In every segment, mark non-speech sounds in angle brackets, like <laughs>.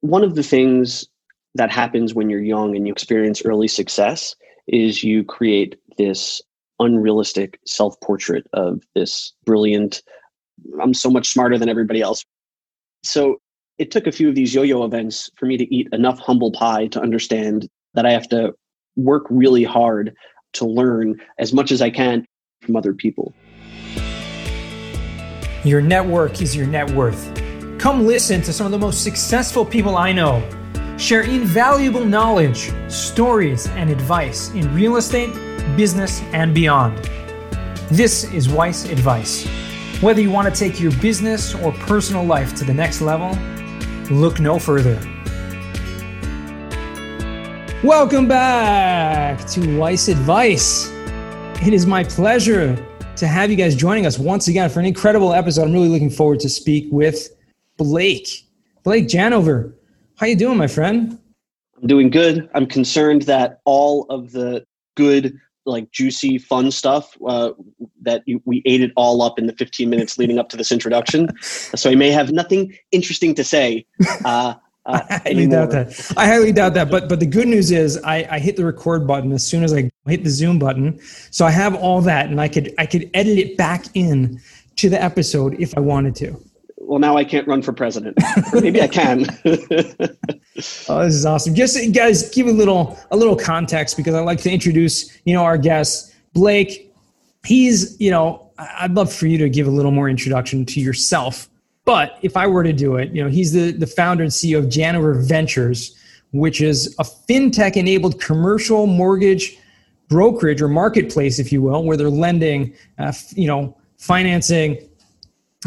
one of the things that happens when you're young and you experience early success is you create this unrealistic self portrait of this brilliant, I'm so much smarter than everybody else. So it took a few of these yo yo events for me to eat enough humble pie to understand that I have to work really hard to learn as much as I can from other people. Your network is your net worth. Come listen to some of the most successful people I know share invaluable knowledge, stories, and advice in real estate, business, and beyond. This is Weiss Advice. Whether you want to take your business or personal life to the next level, look no further. Welcome back to Weiss Advice. It is my pleasure to have you guys joining us once again for an incredible episode. I'm really looking forward to speak with Blake. Blake Janover. How you doing, my friend? I'm doing good. I'm concerned that all of the good, like juicy, fun stuff uh, that you, we ate it all up in the 15 minutes leading up to this introduction. <laughs> So I may have nothing interesting to say. <laughs> Uh, uh, I highly doubt that. I highly doubt that. But but the good news is I, I hit the record button as soon as I hit the Zoom button. So I have all that and I could I could edit it back in to the episode if I wanted to well, now I can't run for president. Maybe I can. <laughs> oh, this is awesome. Just guys, give a little a little context because I like to introduce you know our guest Blake. He's you know I'd love for you to give a little more introduction to yourself. But if I were to do it, you know, he's the, the founder and CEO of Janover Ventures, which is a fintech enabled commercial mortgage brokerage or marketplace, if you will, where they're lending, uh, you know, financing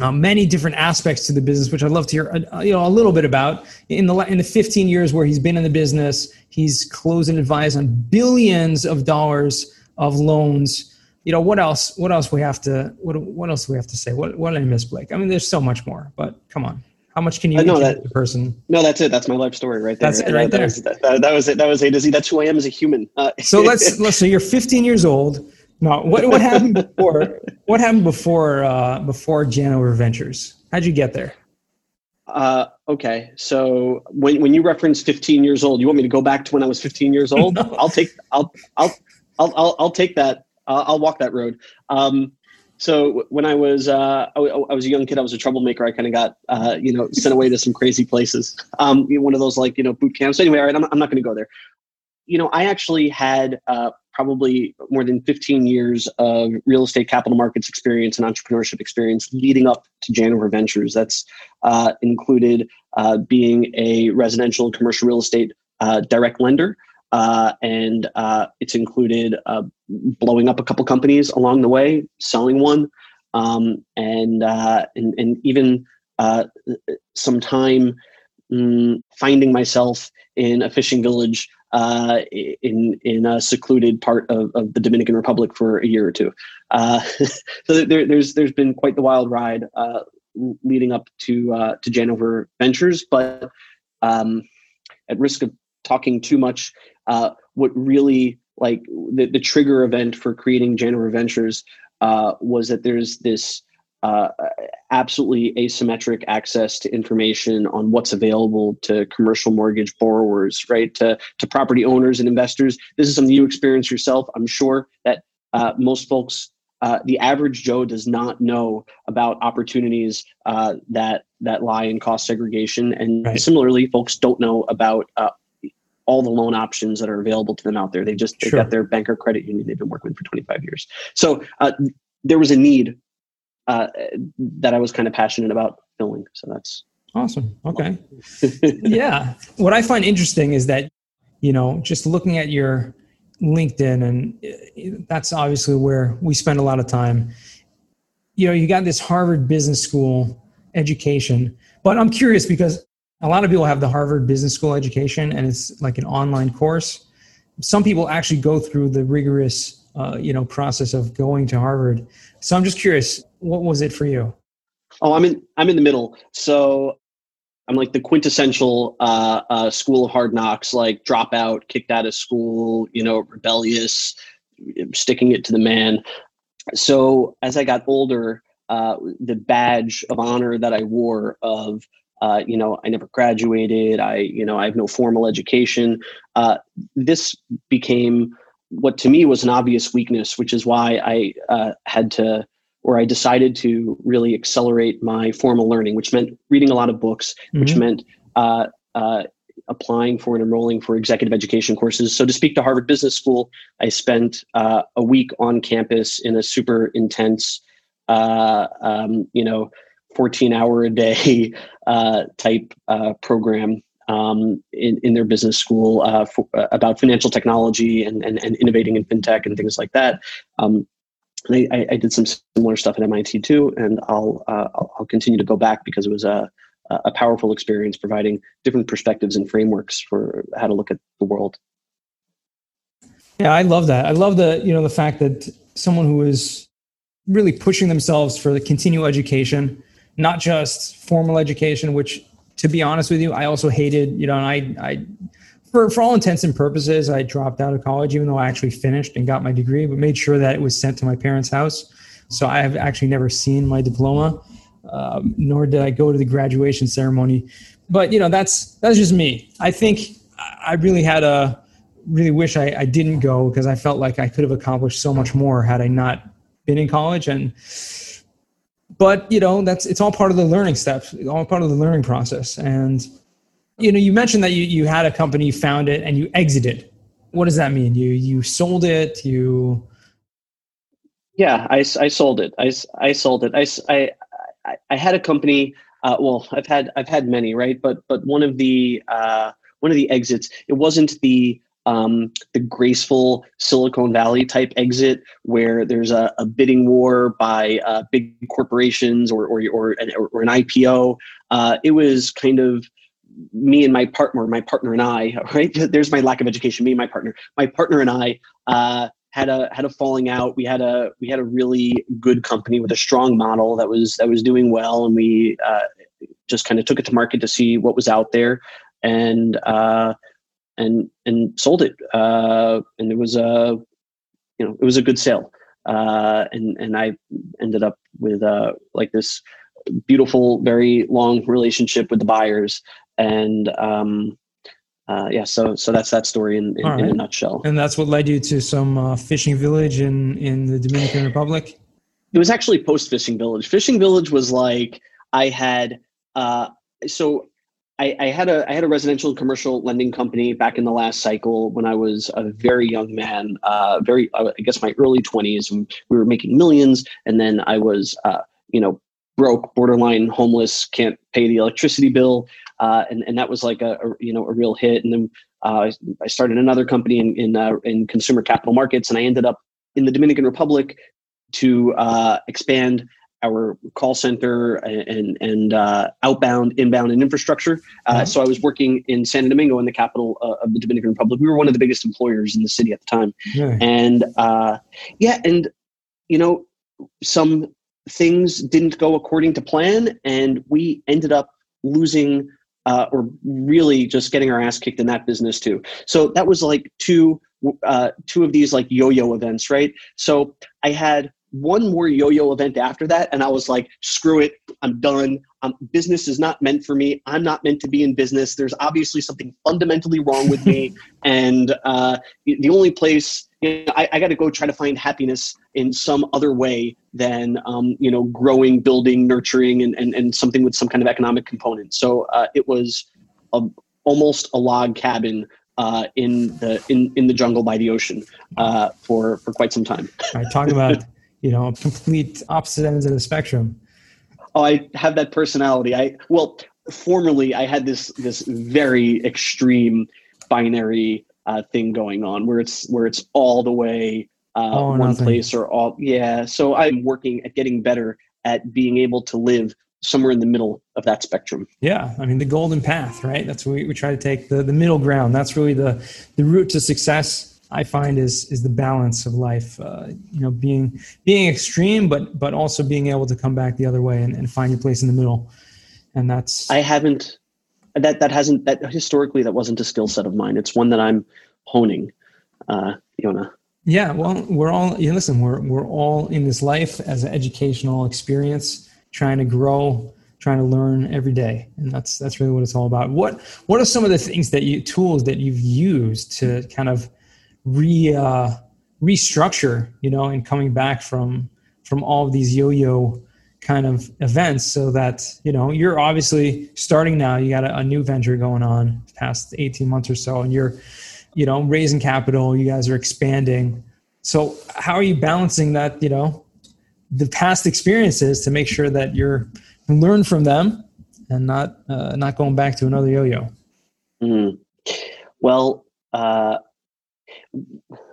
uh, many different aspects to the business, which I'd love to hear uh, you know a little bit about. In the in the 15 years where he's been in the business, he's closed and advised on billions of dollars of loans. You know what else? What else we have to? What what else we have to say? What what did I miss, Blake? I mean, there's so much more, but come on. How much can you I know that the person? No, that's it. That's my life story right there. That's it right that, there. That was, that, that was it. That was A to Z. That's who I am as a human. Uh, so <laughs> let's let's. So you're 15 years old no, what what happened before? What happened before uh, before Janover Ventures? How'd you get there? Uh, okay, so when when you reference 15 years old, you want me to go back to when I was 15 years <laughs> old? no. I'll take I'll I'll I'll I'll, I'll take that. Uh, I'll walk that road. Um, so when I was uh, I, I, was a young kid, I was a troublemaker. I kind of got uh, you know sent away to some crazy places. Um, one of those like you know boot camps. Anyway, all right, I'm, I'm not going to go there. You know, I actually had uh, probably more than 15 years of real estate capital markets experience and entrepreneurship experience leading up to Janover Ventures. That's uh, included uh, being a residential and commercial real estate uh, direct lender. Uh, and uh, it's included uh, blowing up a couple companies along the way, selling one, um, and, and, and even some time mm, finding myself in a fishing village uh, in in a secluded part of, of the Dominican Republic for a year or two. Uh, <laughs> so there, there's there's been quite the wild ride uh, leading up to uh, to Janover Ventures, but um, at risk of talking too much, uh, what really like the, the trigger event for creating Janover Ventures uh, was that there's this uh, absolutely asymmetric access to information on what's available to commercial mortgage borrowers, right? To, to property owners and investors. This is something you experience yourself. I'm sure that uh, most folks, uh, the average Joe, does not know about opportunities uh, that that lie in cost segregation, and right. similarly, folks don't know about uh, all the loan options that are available to them out there. They just sure. got their banker credit union they've been working with for 25 years. So uh, there was a need uh, that I was kind of passionate about filming. So that's awesome. Okay. <laughs> yeah. What I find interesting is that, you know, just looking at your LinkedIn, and uh, that's obviously where we spend a lot of time. You know, you got this Harvard Business School education, but I'm curious because a lot of people have the Harvard Business School education and it's like an online course. Some people actually go through the rigorous uh, you know process of going to Harvard. So I'm just curious, what was it for you? Oh, I'm in I'm in the middle. So I'm like the quintessential uh, uh, school of hard knocks, like dropout, kicked out of school, you know, rebellious, sticking it to the man. So as I got older, uh, the badge of honor that I wore of uh, you know, I never graduated. I, you know, I have no formal education. Uh, this became what to me was an obvious weakness, which is why I uh, had to, or I decided to really accelerate my formal learning, which meant reading a lot of books, mm-hmm. which meant uh, uh, applying for and enrolling for executive education courses. So to speak to Harvard Business School, I spent uh, a week on campus in a super intense, um, you know, 14 hour a day <laughs> uh, type uh, program um, in, in their business school uh, for, uh, about financial technology and, and, and, innovating in fintech and things like that. Um, I, I, did some similar stuff at MIT too, and I'll, uh, I'll continue to go back because it was a, a powerful experience providing different perspectives and frameworks for how to look at the world. Yeah, I love that. I love the you know the fact that someone who is really pushing themselves for the continual education not just formal education, which to be honest with you, I also hated, you know, and I, I, for, for all intents and purposes, I dropped out of college, even though I actually finished and got my degree, but made sure that it was sent to my parents' house. So I have actually never seen my diploma, um, nor did I go to the graduation ceremony. But you know, that's that's just me. I think I really had a really wish I, I didn't go because I felt like I could have accomplished so much more had I not been in college. And but you know that's it's all part of the learning steps all part of the learning process. And you know you mentioned that you, you had a company you found it and you exited. What does that mean? You you sold it you yeah i, I sold it. I, I sold it. I, I i had a company uh, well i've had i've had many right? But but one of the uh, one of the exits it wasn't the um, the graceful Silicon Valley type exit where there's a, a bidding war by uh, big corporations or, or, or, an, or an IPO. Uh, it was kind of me and my partner, my partner and I, <laughs> right? There's my lack of education. Me and my partner, my partner and I uh, had a had a falling out. We had a we had a really good company with a strong model that was that was doing well, and we uh, just kind of took it to market to see what was out there. And uh, and and sold it. Uh, and it was a you know it was a good sale. Uh, and and I ended up with uh, like this beautiful, very long relationship with the buyers. And um, uh, yeah, so so that's that story in, in, right. in, a nutshell. And that's what led you to some uh, fishing village in in the Dominican Republic. It was actually post fishing village. Fishing village was like I had uh, so I, I, had a I had a residential and commercial lending company back in the last cycle when I was a very young man, uh, very I guess my early twenties. We were making millions, and then I was uh, you know broke, borderline homeless, can't pay the electricity bill, uh, and and that was like a, a, you know a real hit. And then uh, I started another company in in, uh, in consumer capital markets, and I ended up in the Dominican Republic to uh, expand our call center and and uh, outbound, inbound, and infrastructure. Uh, mm-hmm. So I was working in Santo Domingo, in the capital uh, of the Dominican Republic. We were one of the biggest employers in the city at the time, and uh, yeah, and you know, some things didn't go according to plan, and we ended up losing. Uh, or really just getting our ass kicked in that business too. So that was like two uh, two of these like yo-yo events, right? So I had one more yo-yo event after that and i was like screw it i'm done. Um, business is not meant for me. I'm not meant to be in business. There's obviously something fundamentally wrong with me. <laughs> And uh, the only place you know, i, I got to go try to find happiness in some other way than um, you know growing building nurturing and, and, and something with some kind of economic component. So uh, it was a, almost a log cabin uh, in the in, in the jungle by the ocean uh, for for quite some time. I talk about <laughs> you know complete opposite ends of the spectrum. Oh i have that personality. I well formerly i had this this very extreme binary uh, thing going on where it's where it's all the way uh, oh, one nothing. place or all yeah. So i'm working at getting better at being able to live somewhere in the middle of that spectrum. Yeah i mean the golden path right? That's what we, we try to take the, the middle ground. That's really the the route to success I find is is the balance of life. Uh, you know, being being extreme, but but also being able to come back the other way and, and find your place in the middle. And that's I haven't that that hasn't that historically that wasn't a skill set of mine. It's one that I'm honing. Uh, Yonah. Yeah, well, we're all. You listen, we're we're all in this life as an educational experience, trying to grow trying to learn every day, and that's that's really what it's all about. What what are some of the things that you tools that you've used to kind of re uh, restructure, you know, and coming back from from all of these yo-yo kind of events so that you know you're obviously starting now. You got a, a, new venture going on past 18 months or so and you're you know raising capital. You guys are expanding. So how are you balancing that you know the past experiences to make sure that you're learn from them and not uh, not going back to another yo-yo? Mm. well uh,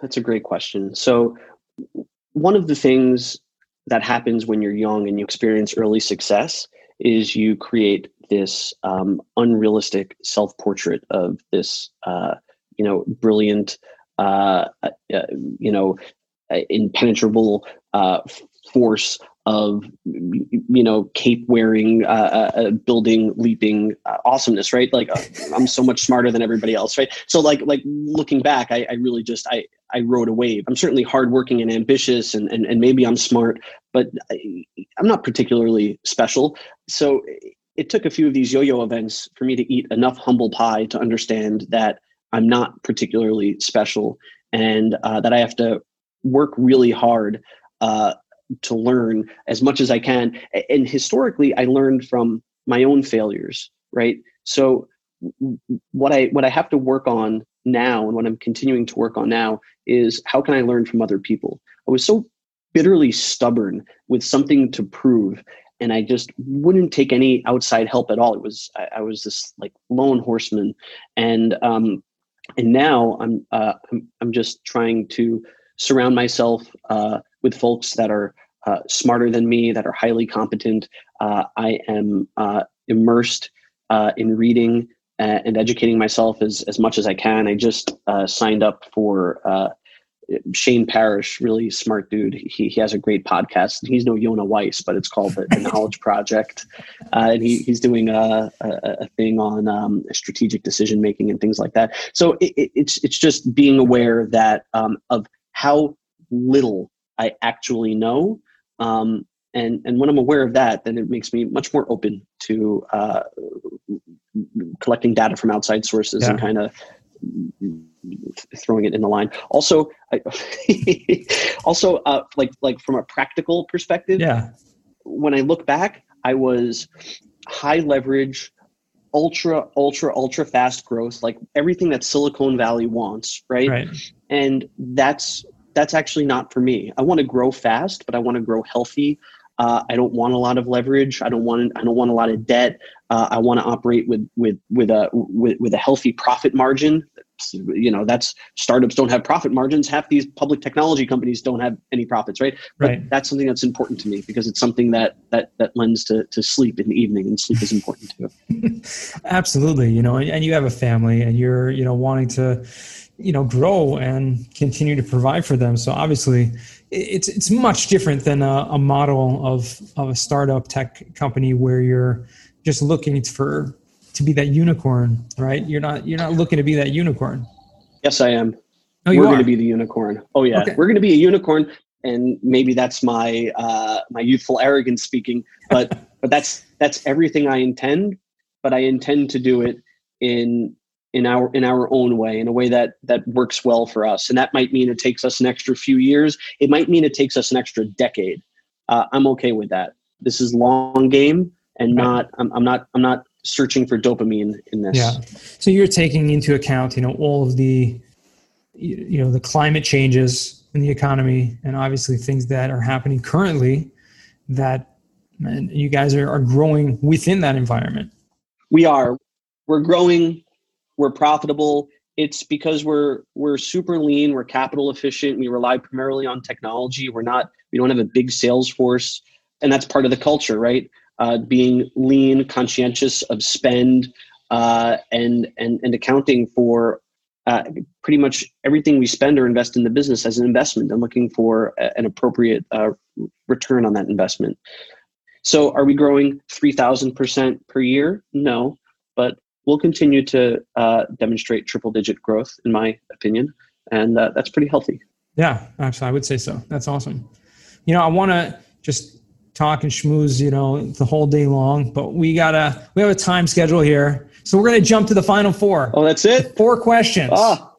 that's a great question. So one of the things that happens when you're young and you experience early success is you create this um, unrealistic self-portrait of this uh, you know brilliant uh, uh, you know impenetrable uh, force of you know cape wearing uh, uh, building leaping awesomeness right like i'm so much smarter than everybody else right so like like looking back i, I really just i I rode a wave. I'm certainly hardworking and ambitious, and, and, and maybe I'm smart, but I, I'm not particularly special. So it took a few of these yo yo events for me to eat enough humble pie to understand that I'm not particularly special and uh, that I have to work really hard uh, to learn as much as I can. And historically, I learned from my own failures, right? So what I what I have to work on now and what I'm continuing to work on now is how can I learn from other people? I was so bitterly stubborn with something to prove and I just wouldn't take any outside help at all. It was I, I was this like lone horseman, and um, and now I'm uh, I'm I'm just trying to surround myself uh, with folks that are uh, smarter than me, that are highly competent. Uh, I am uh, immersed uh, in reading and educating myself as, as much as I can. I just uh, signed up for uh, Shane Parrish, really smart dude. He, he has a great podcast. He's no Yonah Weiss, but it's called the, the <laughs> Knowledge Project. Uh, and he, he's doing a, a, a thing on um, strategic decision making and things like that. So it, it, it's, it's just being aware that um, of how little I actually know. Um, and, and when I'm aware of that, then it makes me much more open to uh, collecting data from outside sources yeah. and kind of throwing it in the line. Also, I, <laughs> also uh, like like from a practical perspective, yeah. When I look back, I was high leverage, ultra ultra ultra fast growth, like everything that Silicon Valley wants, right? Right. And that's that's actually not for me. I want to grow fast, but I want to grow healthy. Uh, I don't want a lot of leverage. I don't want I don't want a lot of debt. Uh, I want to operate with with with a with, with a healthy profit margin. You know, that's startups don't have profit margins. Half these public technology companies don't have any profits, right? But right. that's something that's important to me because it's something that that that lends to to sleep in the evening, and sleep is important too. <laughs> Absolutely, you know, and you have a family, and you're you know wanting to you know grow and continue to provide for them. So obviously it's it's much different than a, a, model of of a startup tech company where you're just looking for to be that unicorn, right? You're not you're not looking to be that unicorn. Yes, I am. Oh, We're going to be the unicorn. Oh yeah, okay. we're going to be a unicorn, and maybe that's my uh, my youthful arrogance speaking, but <laughs> but that's that's everything I intend. But I intend to do it in in our in our own way in a way that that works well for us. And that might mean it takes us an extra few years. It might mean it takes us an extra decade. Uh, i'm okay with that. This is long game and not I'm, I'm not i'm not searching for dopamine in this. Yeah. So you're taking into account you know all of the you know the climate changes in the economy and obviously things that are happening currently that and you guys are, are growing within that environment. We are. We're growing we're profitable. It's because we're we're super lean we're capital efficient we rely primarily on technology we're not we don't have a big sales force and that's part of the culture right? Uh, being lean conscientious of spend uh, and and and accounting for uh, pretty much everything we spend or invest in the business as an investment and looking for a, an appropriate uh, return on that investment. So are we growing 3000% per year? No we'll continue to uh, demonstrate triple digit growth, in my opinion, and uh, that's pretty healthy. Yeah, actually, I would say so. That's awesome. You know, I want to just talk and schmooze, you know, the whole day long. But we gotta we have a time schedule here, so we're gonna jump to the final four. Oh, that's it. Four questions. Ah,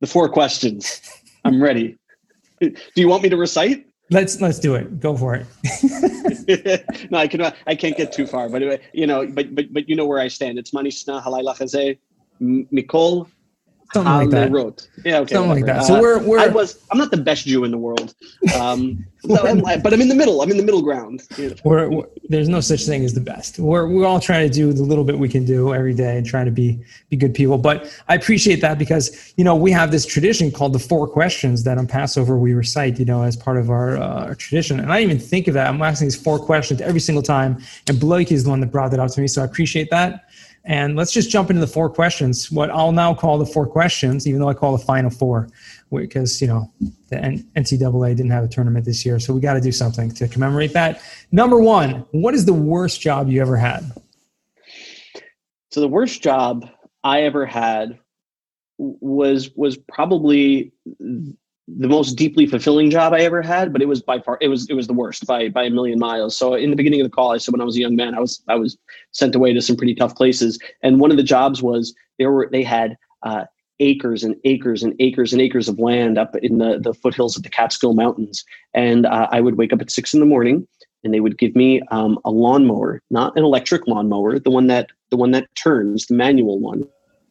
the four questions. I'm ready. <laughs> Do you want me to recite? Let's let's do it. Go for it. <laughs> no, I cannot. I can't get too far, but uh, you know, but but but you know where I stand. It's manisna halayla mikol something like that. Wrote. Yeah, okay, something whatever. like that. So uh, we're, we're I was I'm not the best Jew in the world, um, <laughs> so I'm, but I'm in the middle. I'm in the middle ground. we're, we're, there's no such thing as the best. We're we're all trying to do the little bit we can do every day and trying to be be good people. But I appreciate that because you know we have this tradition called the four questions that on Passover we recite. You know, as part of our, uh, our tradition. And I didn't even think of that. I'm asking these four questions every single time, and Blake is the one that brought that up to me. So I appreciate that. And let's just jump into the four questions. What I'll now call the four questions, even though I call the final four, because you know the NCAA didn't have a tournament this year, so we got to do something to commemorate that. Number one, what is the worst job you ever had? So the worst job I ever had was was probably the most deeply fulfilling job I ever had, but it was by far it was it was the worst by by a million miles. So in the beginning of the call, I said when I was a young man, I was I was sent away to some pretty tough places, and one of the jobs was there were they had uh, acres and acres and acres and acres of land up in the the foothills of the Catskill Mountains, and uh, I would wake up at six in the morning, and they would give me um, a lawnmower, not an electric lawnmower, the one that the one that turns, the manual one.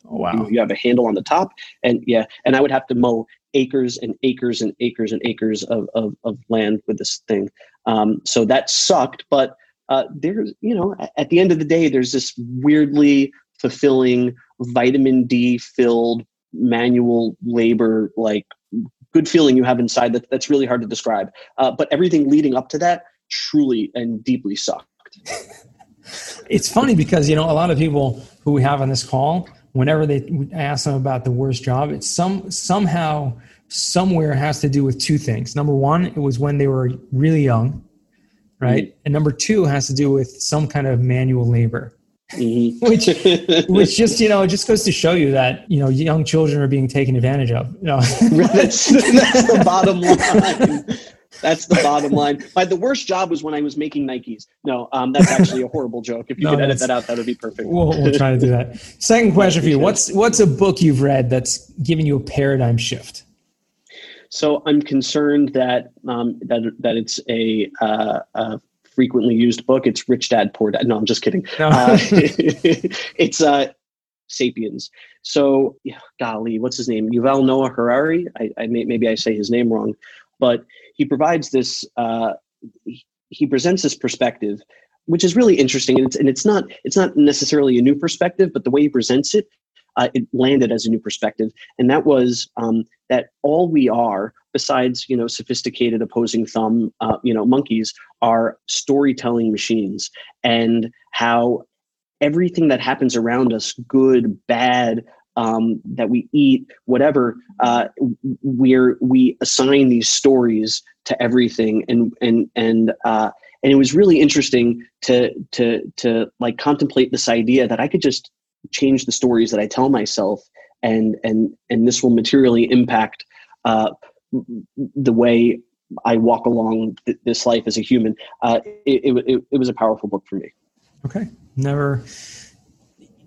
Oh, wow. You, you have a handle on the top, and yeah, and I would have to mow acres and acres and acres and acres of, of, of land with this thing. Um, so that sucked, but uh, there's, you know, at the end of the day, there's this weirdly fulfilling vitamin D filled manual labor, like good feeling you have inside that that's really hard to describe. Uh, but everything leading up to that truly and deeply sucked. it's funny because, you know, a lot of people who we have on this call, whenever they ask them about the worst job, it's some somehow somewhere has to do with two things. Number one, it was when they were really young, right? Mm-hmm. And number two has to do with some kind of manual labor. Mm-hmm. <laughs> which which just you know it just goes to show you that you know young children are being taken advantage of you know <laughs> that's, that's the bottom <laughs> line that's the bottom <laughs> line. My the worst job was when I was making Nikes. No, um, that's actually a horrible joke. If you no, could edit that out, that would be perfect. We'll, we'll try to do that. Second question for you: What's what's a book you've read that's given you a paradigm shift? So I'm concerned that um, that that it's a, uh, a, frequently used book. It's Rich Dad Poor Dad. No, I'm just kidding. No. uh, <laughs> <laughs> it's uh, Sapiens. So, golly, what's his name? Yuval Noah Harari. I, I may, maybe I say his name wrong, but he provides this uh, he presents this perspective which is really interesting. And it's, and it's not it's not necessarily a new perspective but the way he presents it uh, it landed as a new perspective. And that was um, that all we are besides you know sophisticated opposing thumb uh, you know monkeys are storytelling machines. And how everything that happens around us good bad um, that we eat, whatever, uh, where we assign these stories to everything, and and and uh, and it was really interesting to to to like contemplate this idea that I could just change the stories that I tell myself, and and and this will materially impact uh, the way I walk along th- this life as a human. Uh, it, it, it was a powerful book for me. Okay, never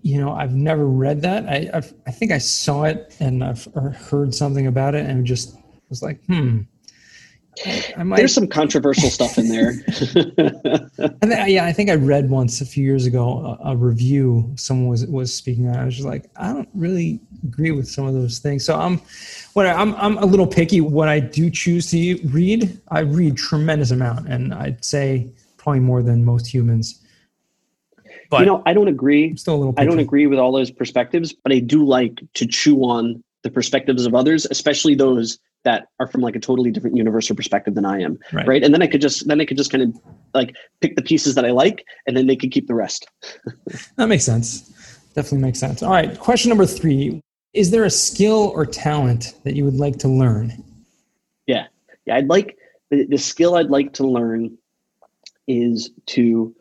you know, I've never read that. I I've, i think I saw it and I've heard something about it and just was like, hmm. I might... There's some controversial stuff in there. <laughs> I yeah, I think I read once a few years ago a, a, review. Someone was was speaking on. I was just like, I don't really agree with some of those things. So I'm, when I, I'm I'm a little picky. What I do choose to read, I read tremendous amount, and I'd say probably more than most humans. But you know, I don't agree. still a little. I don't agree with all those perspectives, but I do like to chew on the perspectives of others, especially those that are from like a totally different universal perspective than I am. Right. right. And then I could just then I could just kind of like pick the pieces that I like, and then they could keep the rest. <laughs> that makes sense. Definitely makes sense. All right. Question number three: Is there a skill or talent that you would like to learn? Yeah. Yeah. I'd like the, the skill I'd like to learn is to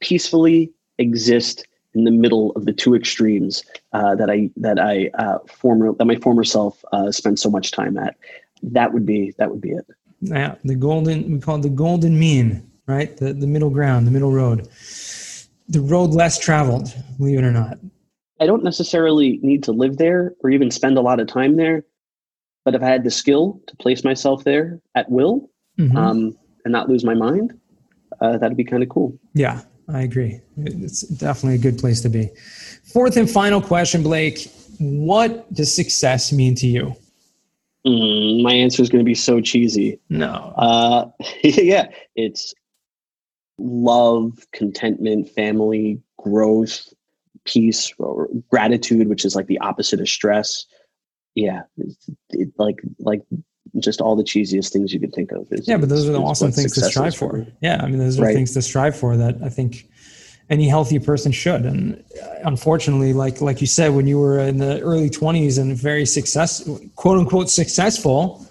peacefully exist in the middle of the two extremes uh, that I that I uh, former that my former self uh, spent so much time at. That would be that would be it. Yeah, the golden we call it the golden mean, right? The the middle ground, the middle road, the road less traveled. Believe it or not. I don't necessarily need to live there or even spend a lot of time there, but if I had the skill to place myself there at will mm-hmm. um, and not lose my mind, uh, that'd be kind of cool. Yeah, I agree. It's definitely a good place to be. Fourth and final question, Blake. What does success mean to you? Mm, my answer is going to be so cheesy. No. Uh, <laughs> yeah, it's love, contentment, family, growth, peace, or gratitude, which is like the opposite of stress. Yeah, it, like like just all the cheesiest things you could think of. Is, yeah, but those are the awesome things to strive for. for yeah, I mean, those are right. things to strive for that I think any healthy person should. And uh, unfortunately, like like you said, when you were in the early twenties and very successful, quote unquote successful,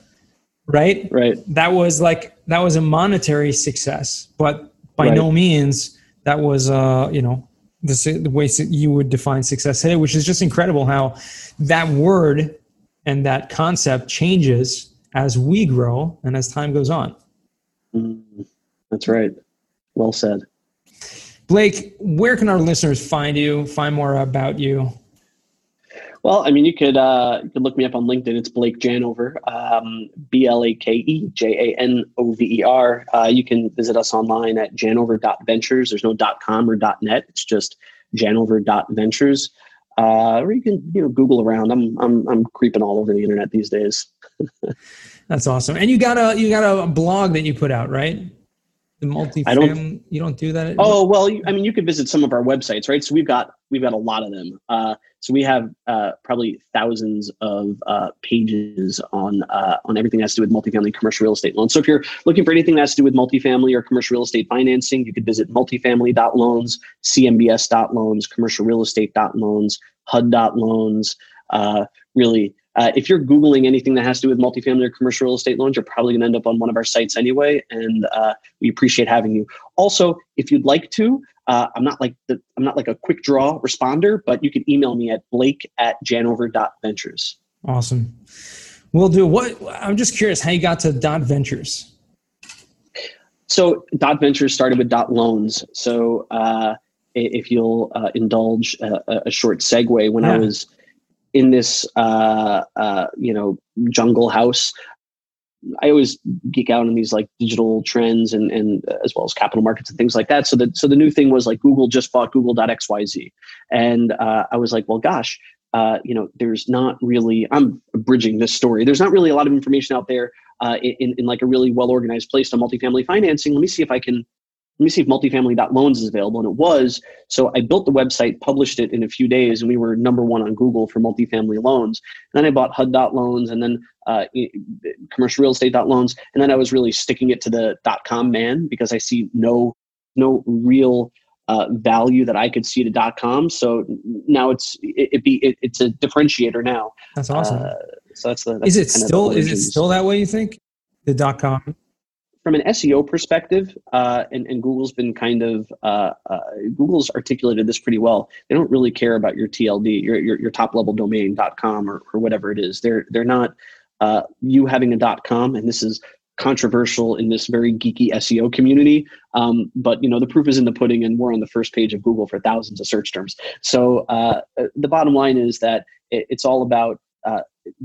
right? Right. That was like that was a monetary success, but by right. no means that was uh you know the, the way you would define success today, which is just incredible how that word and that concept changes as we grow and as time goes on. Mm, that's right. Well said. Blake, where can our listeners find you, find more about you? Well, I mean, you could uh, you could look me up on LinkedIn. It's Blake Janover, um, B L A K E J A N O V E R. Uh, you can visit us online at janover.ventures. There's no .com or .net. It's just janover.ventures. Uh, or you can you know Google around. I'm I'm I'm creeping all over the internet these days. That's awesome. And you got a you got a blog that you put out, right? the multi I don't, you don't do that. Oh well, I mean, you could visit some of our websites, right? So we've got we've got a lot of them. Uh, so we have uh, probably thousands of uh, pages on uh, on everything that has to do with multifamily commercial real estate loans. So if you're looking for anything that has to do with multifamily or commercial real estate financing, you could visit multifamily.loans, cmbs.loans, commercial real estate.loans, HUD.loans. Uh, really uh, if you're Googling anything that has to do with multifamily or commercial real estate loans, you're probably going to end up on one of our sites anyway. And uh, we appreciate having you. Also, if you'd like to, uh, I'm not like the, I'm not like a quick draw responder, but you can email me at blake at janover.ventures. Awesome. We'll do what I'm just curious how you got to dot ventures. So dot ventures started with dot loans. So uh, if you'll uh, indulge a, a, short segue, when yeah. I was in this uh, uh, you know jungle house i always geek out on these like digital trends and and as well as capital markets and things like that. So the so the new thing was like google just bought google.xyz and uh, i was like well gosh uh, you know there's not really i'm bridging this story. There's not really a lot of information out there uh, in, in like a really well organized place on multifamily financing. Let me see if i can let me see if multifamily.loans is available. And it was. So I built the website, published it in a few days, and we were number one on Google for multifamily loans. And then I bought HUD.loans and then uh, commercial real estate.loans. And then I was really sticking it to the .dot .com man because I see no, no real uh, value that I could see to dot .com. So now it's, it, it be, it, it's a differentiator now. That's awesome. Uh, so that's the, that's is it still, is it still that way you think? The dot .com? From an SEO perspective, uh, and, and, Google's been kind of uh, uh, Google's articulated this pretty well. They don't really care about your TLD, your your, your top level domain .com or, or whatever it is. They're they're not uh, you having a .com, and this is controversial in this very geeky SEO community. Um, but you know the proof is in the pudding, and we're on the first page of Google for thousands of search terms. So uh, the bottom line is that it, it's all about uh,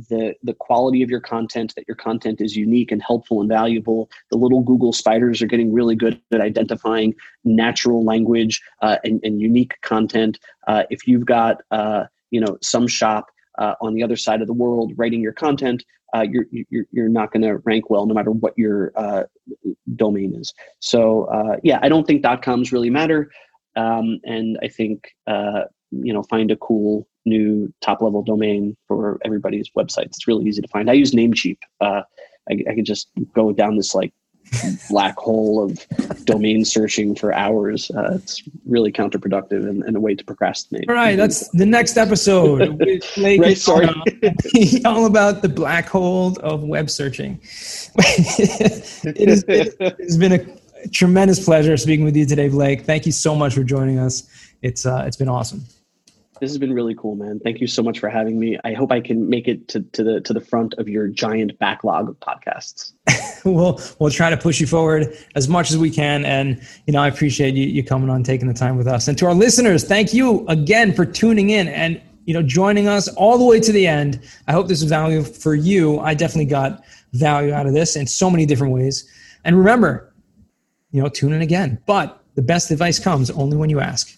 the the quality of your content that your content is unique and helpful and valuable. The little google spiders are getting really good at identifying natural language uh, and, and, unique content. Uh, if you've got uh, you know some shop uh, on the other side of the world writing your content uh, you're, you're, you're not going to rank well no matter what your domain is. So yeah i don't think dot coms really matter. Um, and i think you know find a cool new top level domain for everybody's websites. It's really easy to find. I use Namecheap. Uh, I, I could just go down this like black <laughs> hole of domain searching for hours. Uh, it's really counterproductive and, and, a way to procrastinate. All right, that's the next episode. <laughs> right, sorry. <laughs> all about the black hole of web searching. it, has been, it's been a tremendous pleasure speaking with you today, Blake. Thank you so much for joining us. It's uh, it's been awesome. This has been really cool, man. Thank you so much for having me. I hope I can make it to, to the to the front of your giant backlog of podcasts. <laughs> we'll we'll try to push you forward as much as we can. And you know, I appreciate you, you coming on, taking the time with us. And to our listeners, thank you again for tuning in and you know joining us all the way to the end. I hope this was valuable for you. I definitely got value out of this in so many different ways. And remember, you know, tune in again. But the best advice comes only when you ask.